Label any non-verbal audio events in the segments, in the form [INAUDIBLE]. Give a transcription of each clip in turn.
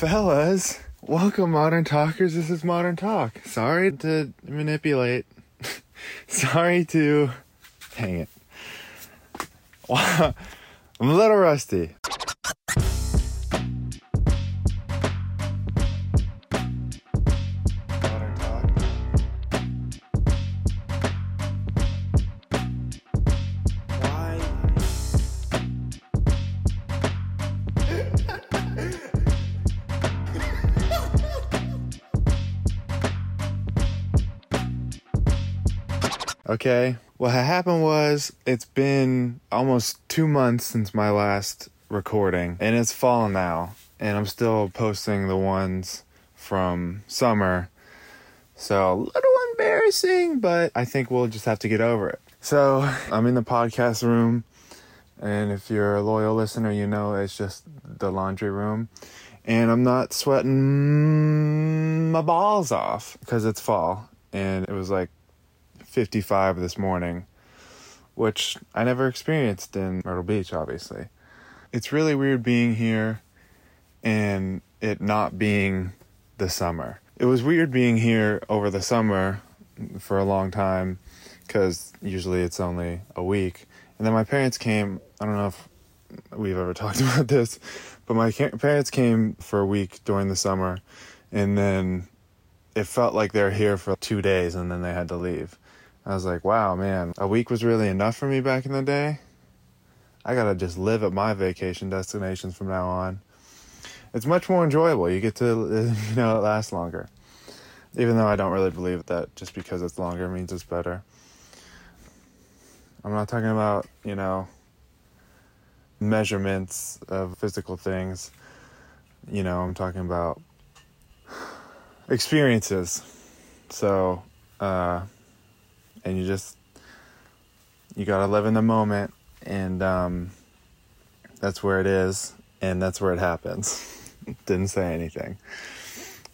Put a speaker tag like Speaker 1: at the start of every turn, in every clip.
Speaker 1: fellas. Welcome, Modern Talkers. This is Modern Talk. Sorry to manipulate. [LAUGHS] Sorry to. Hang it. [LAUGHS] I'm a little rusty. Okay. What happened was it's been almost two months since my last recording, and it's fall now, and I'm still posting the ones from summer. So a little embarrassing, but I think we'll just have to get over it. So I'm in the podcast room, and if you're a loyal listener, you know it's just the laundry room. And I'm not sweating my balls off because it's fall, and it was like 55 this morning, which I never experienced in Myrtle Beach, obviously. It's really weird being here and it not being the summer. It was weird being here over the summer for a long time because usually it's only a week. And then my parents came, I don't know if we've ever [LAUGHS] talked about this, but my parents came for a week during the summer and then it felt like they were here for two days and then they had to leave. I was like, wow, man, a week was really enough for me back in the day. I gotta just live at my vacation destinations from now on. It's much more enjoyable. You get to, [LAUGHS] you know, it lasts longer. Even though I don't really believe that just because it's longer means it's better. I'm not talking about, you know, measurements of physical things. You know, I'm talking about [SIGHS] experiences. So, uh, and you just you gotta live in the moment and um, that's where it is and that's where it happens. [LAUGHS] Didn't say anything.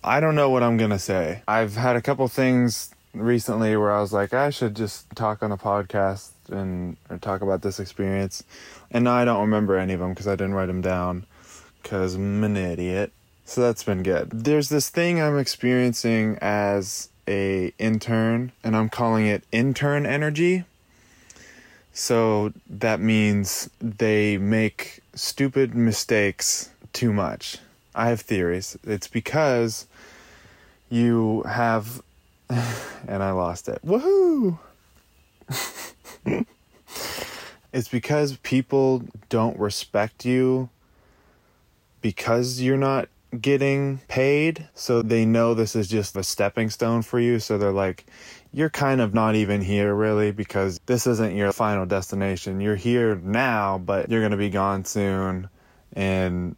Speaker 1: I don't know what i'm gonna say. I've had a couple things recently where i was like i should just talk on the podcast and talk about this experience. And now i don't remember any of them because i didn't write them down. Because i'm an idiot. So that's been good. There's this thing i'm experiencing as a intern and I'm calling it intern energy. So that means they make stupid mistakes too much. I have theories. It's because you have [LAUGHS] and I lost it. Woohoo! [LAUGHS] it's because people don't respect you because you're not getting paid. So they know this is just a stepping stone for you. So they're like, you're kind of not even here really because this isn't your final destination. You're here now, but you're going to be gone soon. And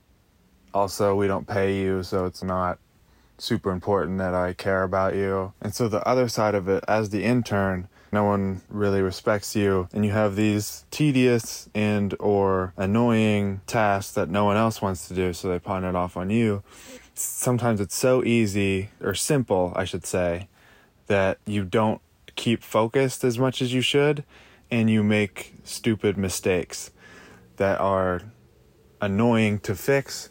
Speaker 1: also, we don't pay you. So it's not super important that I care about you. And so the other side of it, as the intern, no one really respects you and you have these tedious and or annoying tasks that no one else wants to do so they pawn it off on you. Sometimes it's so easy or simple i should say that you don't keep focused as much as you should and you make stupid mistakes that are annoying to fix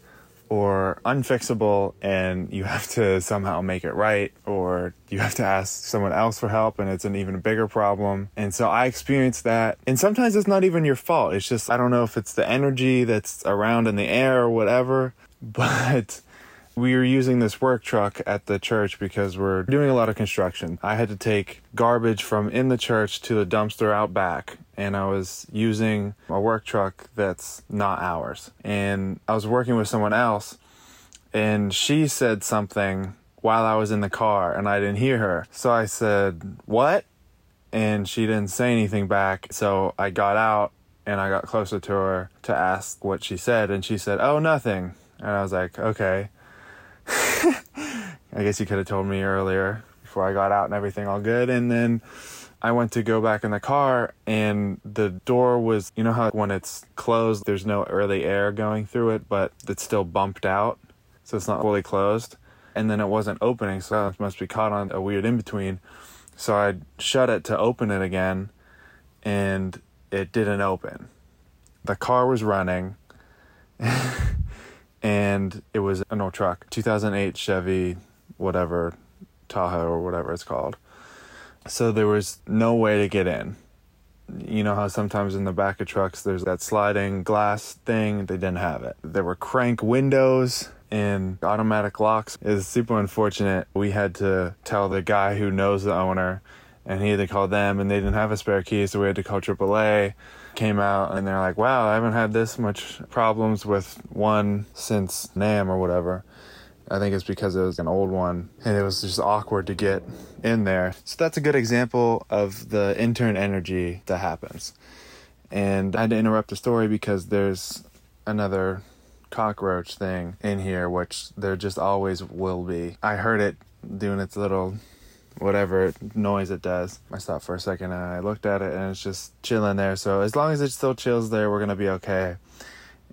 Speaker 1: or unfixable and you have to somehow make it right or you have to ask someone else for help and it's an even bigger problem. And so I experienced that. And sometimes it's not even your fault. It's just, I don't know if it's the energy that's around in the air or whatever, [LAUGHS] but we were using this work truck at the church because we're doing a lot of construction. I had to take garbage from in the church to the dumpster out back, and I was using a work truck that's not ours. And I was working with someone else, and she said something while I was in the car, and I didn't hear her. So I said, What? And she didn't say anything back. So I got out and I got closer to her to ask what she said, and she said, Oh, nothing. And I was like, Okay. [LAUGHS] I guess you could have told me earlier before I got out and everything all good. And then I went to go back in the car and the door was, you know how when it's closed, there's no early air going through it, but it's still bumped out. So it's not fully closed. And then it wasn't opening. So it must be caught on a weird in between. So I shut it to open it again and it didn't open. The car was running [LAUGHS] and it was an old truck, 2008 Chevy, whatever, Tahoe or whatever it's called. So there was no way to get in. You know how sometimes in the back of trucks there's that sliding glass thing? They didn't have it. There were crank windows and automatic locks. It's super unfortunate. We had to tell the guy who knows the owner and he had to call them and they didn't have a spare key so we had to call AAA came out and they're like, wow, I haven't had this much problems with one since NAM or whatever. I think it's because it was an old one and it was just awkward to get in there. So that's a good example of the intern energy that happens. And I had to interrupt the story because there's another cockroach thing in here, which there just always will be. I heard it doing its little whatever noise it does. I stopped for a second and I looked at it and it's just chilling there. So as long as it still chills there, we're gonna be okay.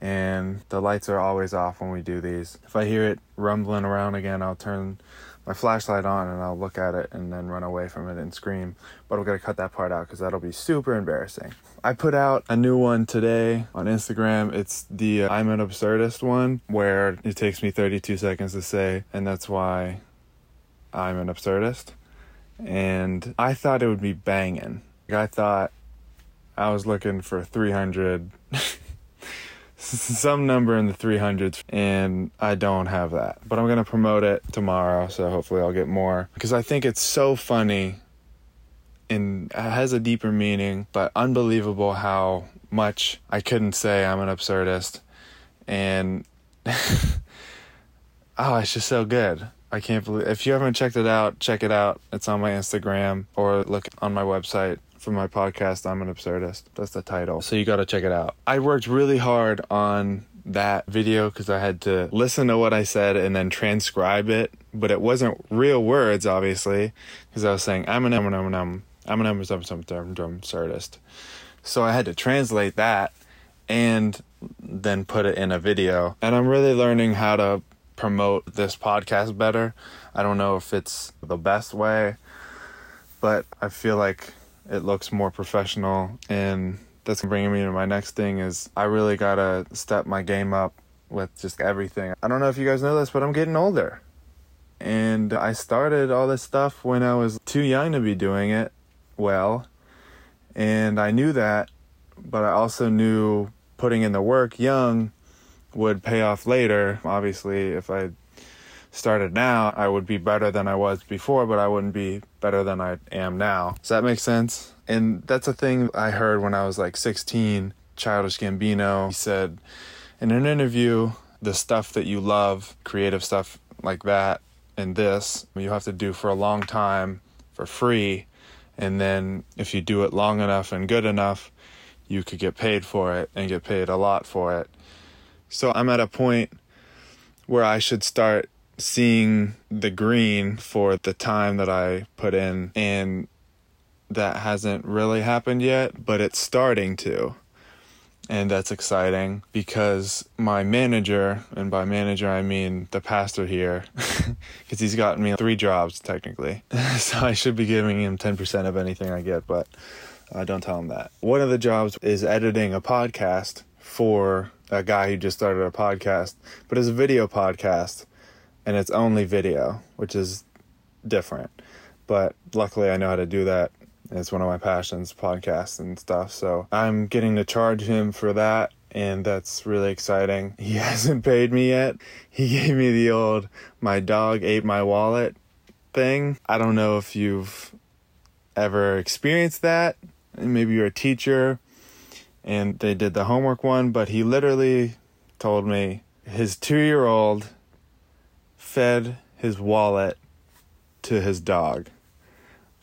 Speaker 1: And the lights are always off when we do these. If I hear it rumbling around again, I'll turn my flashlight on and I'll look at it and then run away from it and scream. But I'm gonna cut that part out because that'll be super embarrassing. I put out a new one today on Instagram. It's the uh, I'm an absurdist one where it takes me 32 seconds to say, and that's why I'm an absurdist and I thought it would be banging. I thought I was looking for 300, [LAUGHS] [LAUGHS] some number in the 300s, and I don't have that. But I'm going to promote it tomorrow, so hopefully I'll get more. Because I think it's so funny and has a deeper meaning, but unbelievable how much I couldn't say I'm an absurdist. And [LAUGHS] oh, it's just so good. I can't believe if you haven't checked it out, check it out. It's on my Instagram or look on my website for my podcast. I'm an absurdist. That's the title. So you got to check it out. I worked really hard on that video because I had to listen to what I said and then transcribe it, but it wasn't real words, obviously, because I was saying I'm an um, um, um, I'm an I'm an I'm an I'm an absurdist. So I had to translate that and then put it in a video. And I'm really learning how to promote this podcast better. I don't know if it's the best way, but I feel like it looks more professional and that's bringing me to my next thing is I really got to step my game up with just everything. I don't know if you guys know this, but I'm getting older. And I started all this stuff when I was too young to be doing it well. And I knew that, but I also knew putting in the work young would pay off later. Obviously, if I started now, I would be better than I was before, but I wouldn't be better than I am now. Does that make sense? And that's a thing I heard when I was like 16. Childish Gambino he said in an interview, the stuff that you love, creative stuff like that, and this, you have to do for a long time for free. And then if you do it long enough and good enough, you could get paid for it and get paid a lot for it. So I'm at a point where I should start seeing the green for the time that I put in, and that hasn't really happened yet, but it's starting to. And that's exciting because my manager, and by manager I mean the pastor here, [LAUGHS] because he's gotten me three jobs technically. [LAUGHS] so I should be giving him 10% of anything I get, but I uh, don't tell him that. One of the jobs is editing a podcast for a guy who just started a podcast, but it's a video podcast and it's only video, which is different. But luckily, I know how to do that. It's one of my passions, podcasts and stuff. So I'm getting to charge him for that, and that's really exciting. [LAUGHS] He hasn't paid me yet. He [LAUGHS] gave me the old my dog ate my wallet thing. I don't know if you've ever experienced that. Maybe you're a teacher and they did the homework one, but he literally told me his two year old fed his wallet to his dog.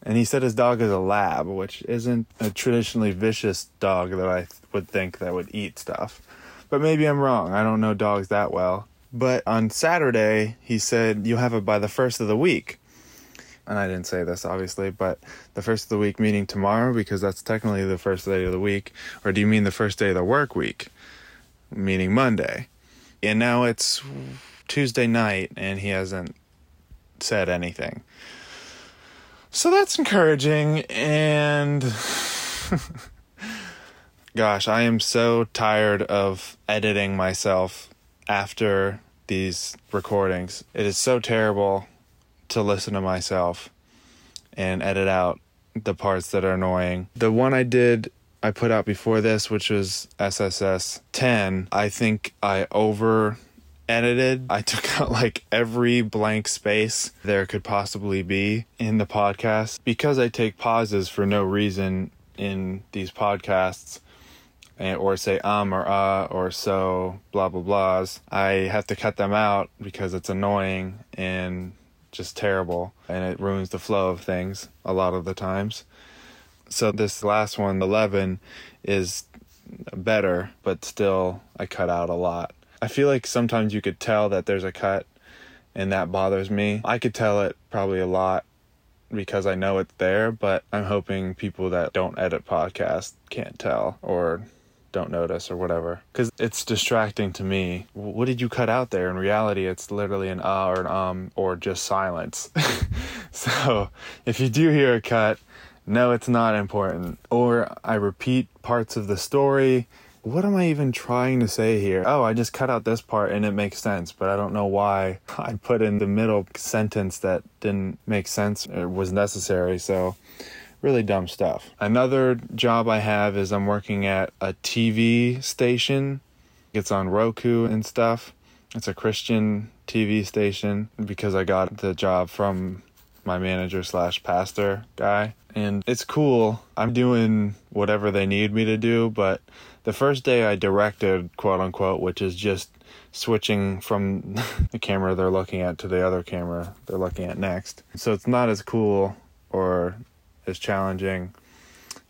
Speaker 1: And he said his dog is a lab, which isn't a traditionally vicious dog that I would think that would eat stuff. But maybe I'm wrong. I don't know dogs that well. But on Saturday, he said, You'll have it by the first of the week and I didn't say this obviously, but the first of the week meaning tomorrow because that's technically the first day of the week, or do you mean the first day of the work week, meaning Monday? And now it's Tuesday night and he hasn't said anything. So that's encouraging and [LAUGHS] gosh, I am so tired of editing myself after these recordings. It is so terrible to listen to myself and edit out the parts that are annoying. The one I did I put out before this, which was SSS 10, I think I over edited. I took out like every blank space there could possibly be in the podcast because I take pauses for no reason in these podcasts and, or say um or uh or so blah blah blahs. I have to cut them out because it's annoying and just terrible and it ruins the flow of things a lot of the times. So this last one, 11, is better, but still I cut out a lot. I feel like sometimes you could tell that there's a cut and that bothers me. I could tell it probably a lot because I know it's there, but I'm hoping people that don't edit podcasts can't tell or don't notice or whatever because it's distracting to me. What did you cut out there? In reality, it's literally an ah or an um or just silence. [LAUGHS] so if you do hear a cut, no, it's not important. Or I repeat parts of the story what am I even trying to say here? Oh, I just cut out this part and it makes sense, but I don't know why [LAUGHS] I put in the middle sentence that didn't make sense or was necessary. So, really dumb stuff. Another job I have is I'm working at a TV station. It's on Roku and stuff. It's a Christian TV station because I got the job from my manager slash pastor guy. And it's cool. I'm doing whatever they need me to do, but the first day I directed, quote unquote, which is just switching from [LAUGHS] the camera they're looking at to the other camera they're looking at next. So it's not as cool or as challenging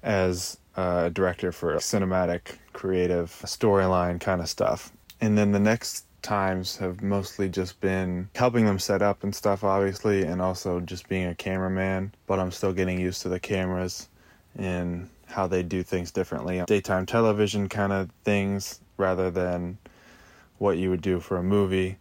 Speaker 1: as uh, a director for cinematic, creative, storyline kind of stuff. And then the next times have mostly just been helping them set up and stuff, obviously, and also just being a cameraman. But I'm still getting used to the cameras and how they do things differently. Daytime television kind of things rather than what you would do for a movie.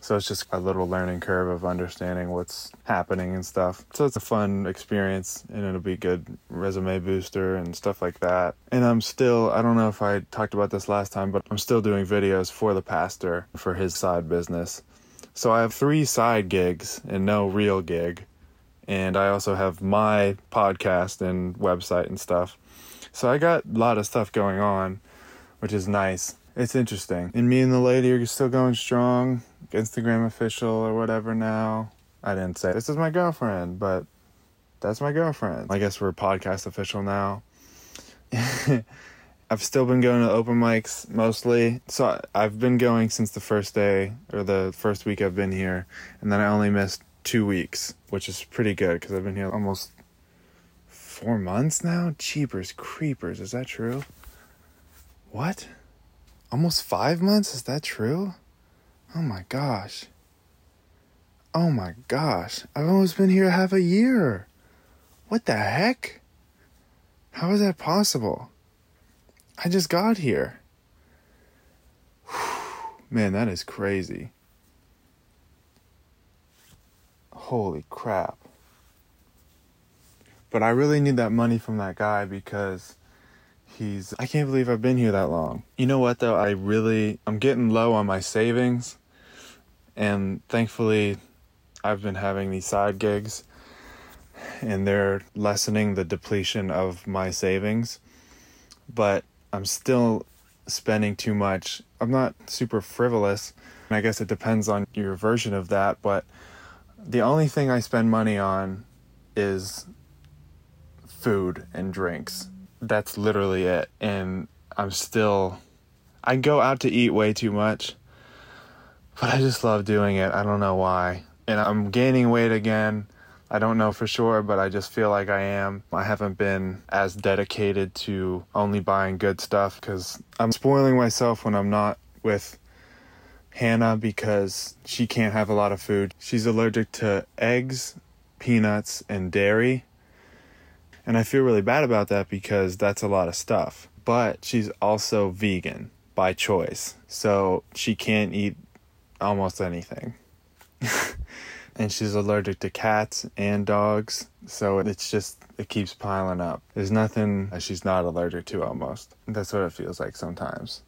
Speaker 1: So it's just a little learning curve of understanding what's happening and stuff. So it's a fun experience and it'll be good resume booster and stuff like that. And I'm still, I don't know if I talked about this last time, but I'm still doing videos for the pastor for his side business. So I have three side gigs and no real gig and I also have my podcast and website and stuff. So I got a lot of stuff going on, which is nice. It's interesting. And me and the lady are still going strong. Instagram official or whatever now. I didn't say this is my girlfriend, but that's my girlfriend. I guess we're podcast official now. [LAUGHS] I've still been going to open mics mostly. So I've been going since the first day or the first week I've been here, and then I only missed two weeks, which is pretty good because I've been here almost four months now. Cheapers creepers, is that true? What? Almost five months? Is that true? Oh my gosh. Oh my gosh. I've almost been here half a year. What the heck? How is that possible? I just got here. [SIGHS] Man, that is crazy. Holy crap. But I really need that money from that guy because he's I can't believe I've been here that long. You know what though? I really I'm getting low on my savings and thankfully I've been having these side gigs and they're lessening the depletion of my savings. But I'm still spending too much. I'm not super frivolous. And I guess it depends on your version of that, but the only thing I spend money on is food and drinks. That's literally it. And I'm still, I go out to eat way too much, but I just love doing it. I don't know why. And I'm gaining weight again. I don't know for sure, but I just feel like I am. I haven't been as dedicated to only buying good stuff because I'm spoiling myself when I'm not with Hannah because she can't have a lot of food. She's allergic to eggs, peanuts, and dairy. And I feel really bad about that because that's a lot of stuff. But she's also vegan by choice. So she can't eat almost anything. [LAUGHS] and she's allergic to cats and dogs. So it's just, it keeps piling up. There's nothing she's not allergic to almost. That's what it feels like sometimes.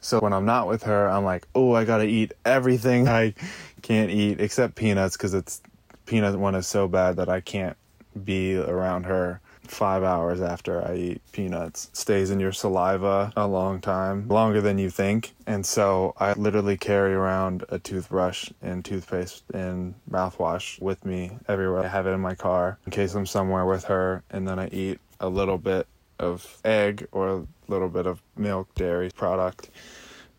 Speaker 1: So when I'm not with her, I'm like, oh, I gotta eat everything I can't eat except peanuts because it's peanut one is so bad that I can't be around her five hours after I eat peanuts. Stays in your saliva a long time, longer than you think. And so I literally carry around a toothbrush and toothpaste and mouthwash with me everywhere. I have it in my car in case I'm somewhere with her. And then I eat a little bit of egg or a little bit of milk, dairy product.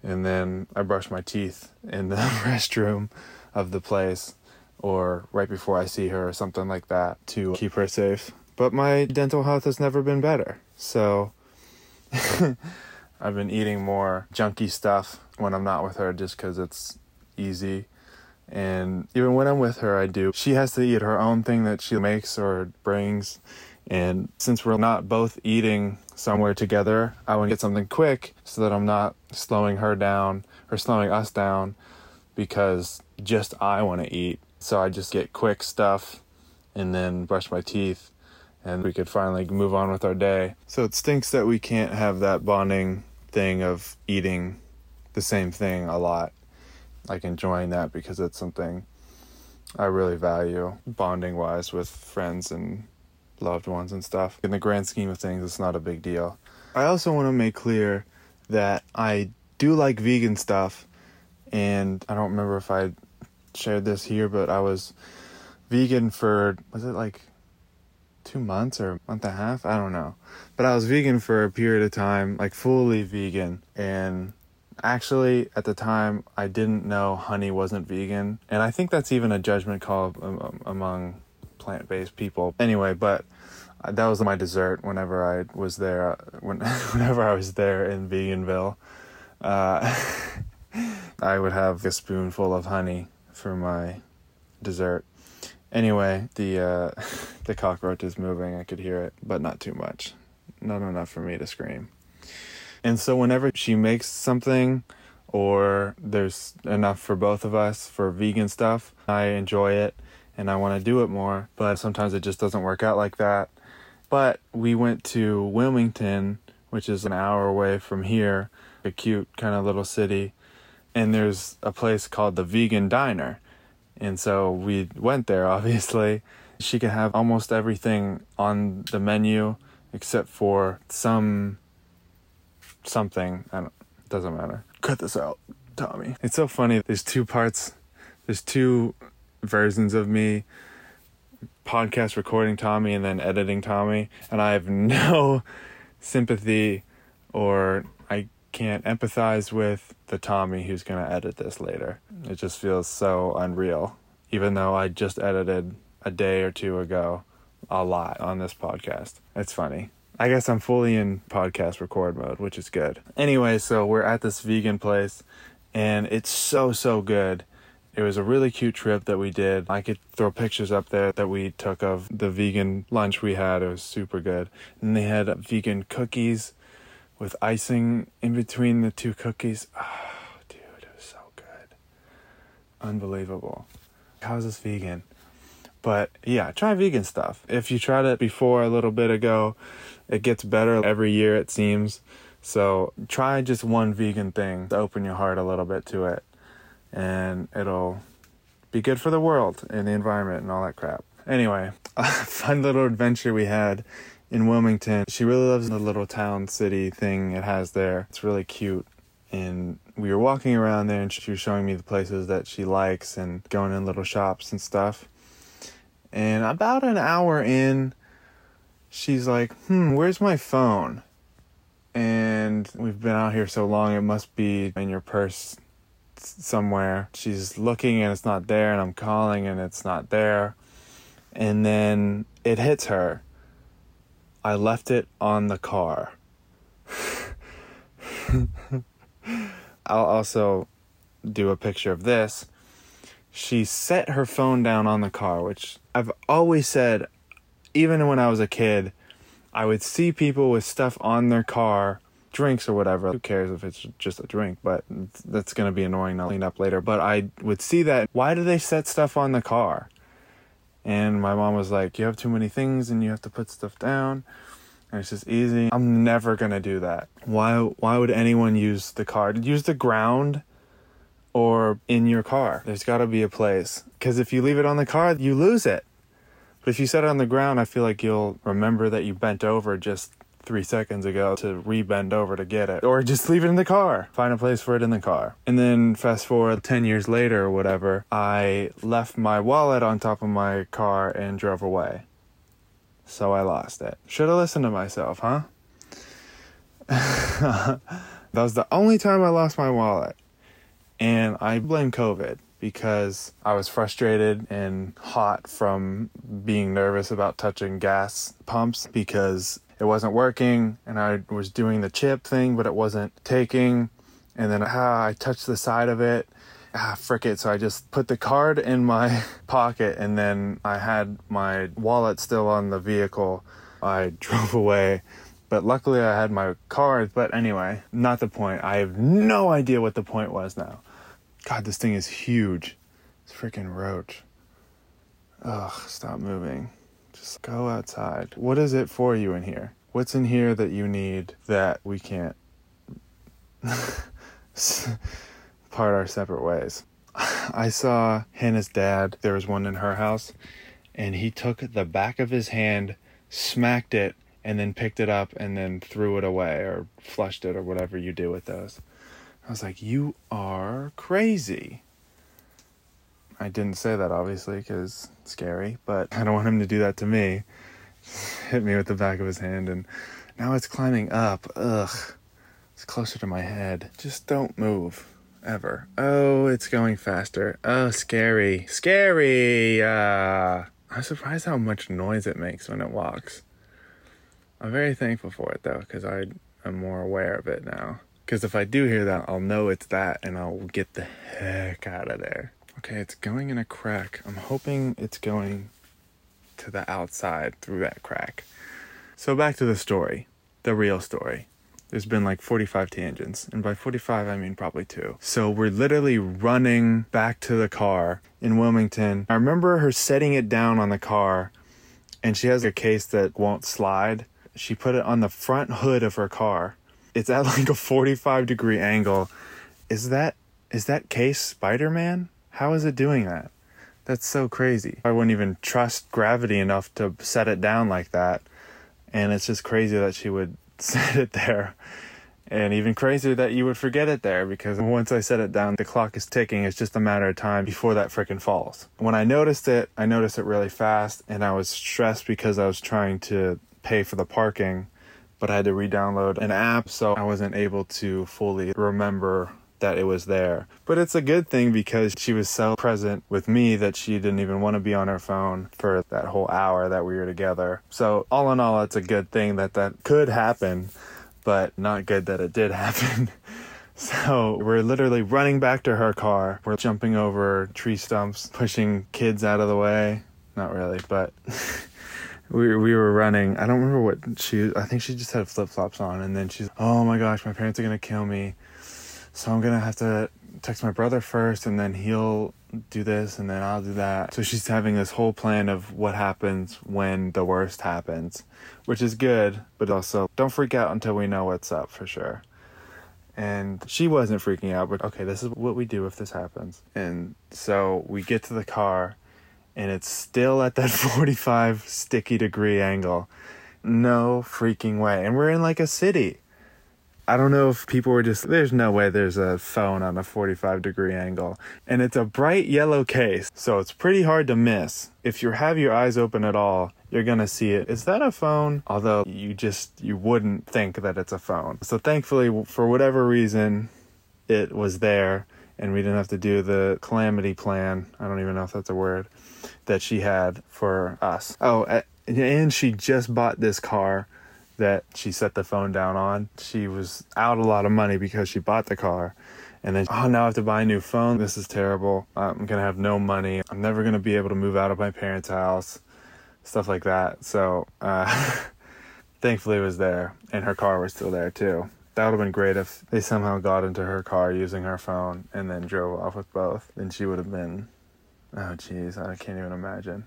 Speaker 1: And then I brush my teeth in the [LAUGHS] restroom of the place or right before I see her or something like that to keep her safe. But my dental health has never been better. So [LAUGHS] I've been eating more junky stuff when I'm not with her just because it's easy. And even when I'm with her, I do. She has to eat her own thing that she makes or brings. And since we're not both eating somewhere together, I want to get something quick so that I'm not slowing her down or slowing us down because just I want to eat so I just get quick stuff and then brush my teeth and we could finally move on with our day. So it stinks that we can't have that bonding thing of eating the same thing a lot. Like enjoying that because it's something I really value bonding wise with friends and loved ones and stuff. In the grand scheme of things, it's not a big deal. I also want to make clear that I do like vegan stuff, and I don't remember if I shared this here, but I was vegan for was it like two months or a month and a half? I don't know. But I was vegan for a period of time, like fully vegan. And actually, at the time, I didn't know honey wasn't vegan. And I think that's even a judgment call um, um, among plant based people. Anyway, but that was my dessert whenever I was there. [LAUGHS] When, whenever I was there in Veganville, uh, [LAUGHS] I would have a spoonful of honey for my dessert. Anyway, the uh, [LAUGHS] the cockroach is moving. I could hear it, but not too much. Not enough for me to scream. And so whenever she makes something or there's enough for both of us for vegan stuff, I enjoy it and I want to do it more, but sometimes it just doesn't work out like that. But we went to Wilmington, which is an hour away from here, a cute kind of little city, and there's a place called the Vegan Diner. And so we went there, [LAUGHS] obviously. She could have almost everything on the menu except for some something. I don't, doesn't matter. Cut this out, Tommy. It's so funny. There's two parts. There's two versions of me podcast recording Tommy and then editing Tommy, and I have [LAUGHS] no sympathy or I can't empathize with the Tommy who's going to edit this later. It just feels so unreal, even though I just edited a day or two ago a lot on this podcast. It's funny. I guess I'm fully in podcast record mode, which is good. Anyway, so we're at this vegan place and it's so, so good. It was a really cute trip that we did. I could throw pictures up there that we took of the vegan lunch we had. It was super good. And they had vegan cookies with icing in between the two cookies. Oh, dude, it was so good. Unbelievable. How is this vegan? But yeah, try vegan stuff. If you tried it before a little bit ago, it gets better every year, it seems. So try just one vegan thing to open your heart a little bit to it, and it'll be good for the world and the environment and all that crap. Anyway, [LAUGHS] a fun little adventure we had in Wilmington. She really loves the little town city thing it has there. It's really cute. And we were walking around there and she was showing me the places that she likes and going in little shops and stuff. And about an hour in, she's like, hmm, where's my phone? And we've been out here so long, it must be in your purse somewhere. She's looking and it's not there, and I'm calling and it's not there. And then it hits her I left it on the car. [LAUGHS] I'll also do a picture of this. She set her phone down on the car, which I've always said, even when I was a kid, I would see people with stuff on their car, drinks or whatever. Who cares if it's just a drink, but that's going to be annoying to clean up later. But I would see that. Why do they set stuff on the car? And my mom was like, You have too many things and you have to put stuff down. And it's just easy. I'm never gonna do that. Why why would anyone use the car? Use the ground or in your car. There's gotta be a place. Cause if you leave it on the car, you lose it. But if you set it on the ground, I feel like you'll remember that you bent over just three seconds ago to re-bend over to get it. Or just leave it in the car. Find a place for it in the car. And then fast forward 10 years later or whatever, I left my wallet on top of my car and drove away. So I lost it. Should have listened to myself, huh? [LAUGHS] that was the only time I lost my wallet. And I blame COVID because I was frustrated and hot from being nervous about touching gas pumps because it wasn't working and I was doing the chip thing, but it wasn't taking. And then ah, I touched the side of it. Ah, frick it. So I just put the card in my [LAUGHS] pocket and then I had my wallet still on the vehicle. I [LAUGHS] drove away. But luckily I had my card. But anyway, not the point. I have no idea what the point was now. God, this thing is huge. It's freaking roach. Ugh, stop moving. Just go outside. What is it for you in here? What's in here that you need that we can't [LAUGHS] part our separate ways? I saw Hannah's dad. There was one in her house, and he took the back of his hand, smacked it, and then picked it up and then threw it away or flushed it or whatever you do with those. I was like, You are crazy. I didn't say that obviously because scary, but [LAUGHS] I don't want him to do that to me. [LAUGHS] Hit me with the back of his hand, and now it's climbing up. Ugh. It's closer to my head. Just don't move. Ever. Oh, it's going faster. Oh, scary. Scary! Uh, I'm surprised how much noise it makes when it walks. I'm very thankful for it though, because I am more aware of it now. Because if I do hear that, I'll know it's that and I'll get the heck out of there. Okay, it's going in a crack. I'm hoping it's going to the outside through that crack. So back to the story, the real story. There's been like 45 tangents, and by 45 I mean probably two. So we're literally running back to the car in Wilmington. I remember her setting it down on the car, and she has a case that won't slide. She put it on the front hood of her car. It's at [LAUGHS] like a 45 degree angle. Is that is that case Spider-Man? How is it doing that? That's so crazy. I wouldn't even trust gravity enough to set it down like that. And it's just crazy that she would [LAUGHS] set it there. And even crazier that you would forget it there because once I set it down, the clock is ticking. It's just a matter of time before that freaking falls. When I noticed it, I noticed it really fast and I was stressed because I was trying to pay for the parking, but I had to re download an app, so I wasn't able to fully remember that it was there. But it's a good thing because she was so present with me that she didn't even want to be on her phone for that whole hour that we were together. So, all in all, it's a good thing that that could happen, but not good that it did [LAUGHS] happen. So we're literally running back to her car. We're jumping over tree stumps, pushing kids out of the way. Not really, but [LAUGHS] we we were running. I don't remember what she. I think she just had flip flops on, and then she's, oh my gosh, my parents are gonna kill me. So I'm gonna have to text my brother first, and then he'll do this, and then I'll do that. So she's having this whole plan of what happens when the worst happens, which is good, but also don't freak out until we know what's up for sure. And she wasn't freaking out, but okay, this is what we do if this happens. And so we get to the car, and it's still at that [LAUGHS] 45 sticky degree angle. No freaking way. And we're in like a city. I don't know if people were just, there's no way there's a phone on a 45 degree angle. And it's a bright yellow case, so it's pretty hard to miss. If you have your eyes open at all, you're gonna see it. Is that a phone? Although you just, you wouldn't think that it's a phone. So thankfully, for whatever reason, it was there and we didn't have to do the calamity plan. I don't even know if that's a word that she had for us. Oh, and she just bought this car that she set the phone down on. She was out a lot of money because she bought the car. And then, oh, now I have to buy a new phone. This is terrible. I'm going to have no money. I'm never going to be able to move out of my parents' house. Stuff like that. So, uh, [LAUGHS] thankfully, it was there. And her car was still there, too. That would have been great if they somehow got into her car using her phone and then drove off with both. Then she would have been, oh, jeez, I can't even imagine.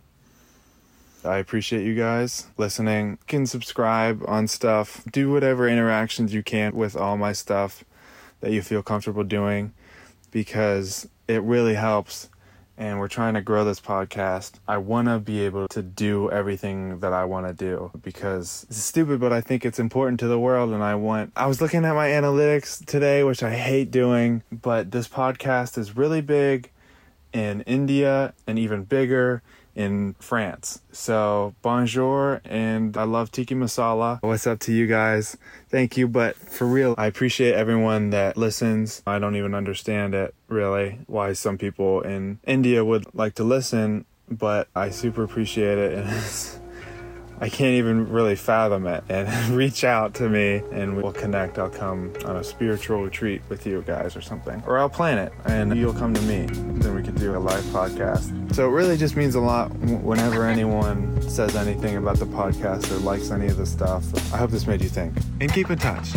Speaker 1: I appreciate you guys listening. You can subscribe on stuff, do whatever interactions you can with all my stuff that you feel comfortable doing because it really helps and we're trying to grow this podcast. I want to be able to do everything that I want to do because it's stupid, but I think it's important to the world. And I want, I was looking at my analytics today, which I hate doing, but this podcast is really big in India and even bigger in France. So, bonjour, and I love tiki masala. What's up to you guys? Thank you, but for real, I appreciate everyone that listens. I don't even understand it really, why some people in India would like to listen, but I super appreciate it, and [LAUGHS] it's I can't even really fathom it. And [LAUGHS] reach out to me and we'll connect. I'll come on a spiritual retreat with you guys or something. Or I'll plan it and you'll come to me. Then we can do a live podcast. So it really just means a lot whenever anyone says anything about the podcast or likes any of the stuff. I hope this made you think. And keep in touch.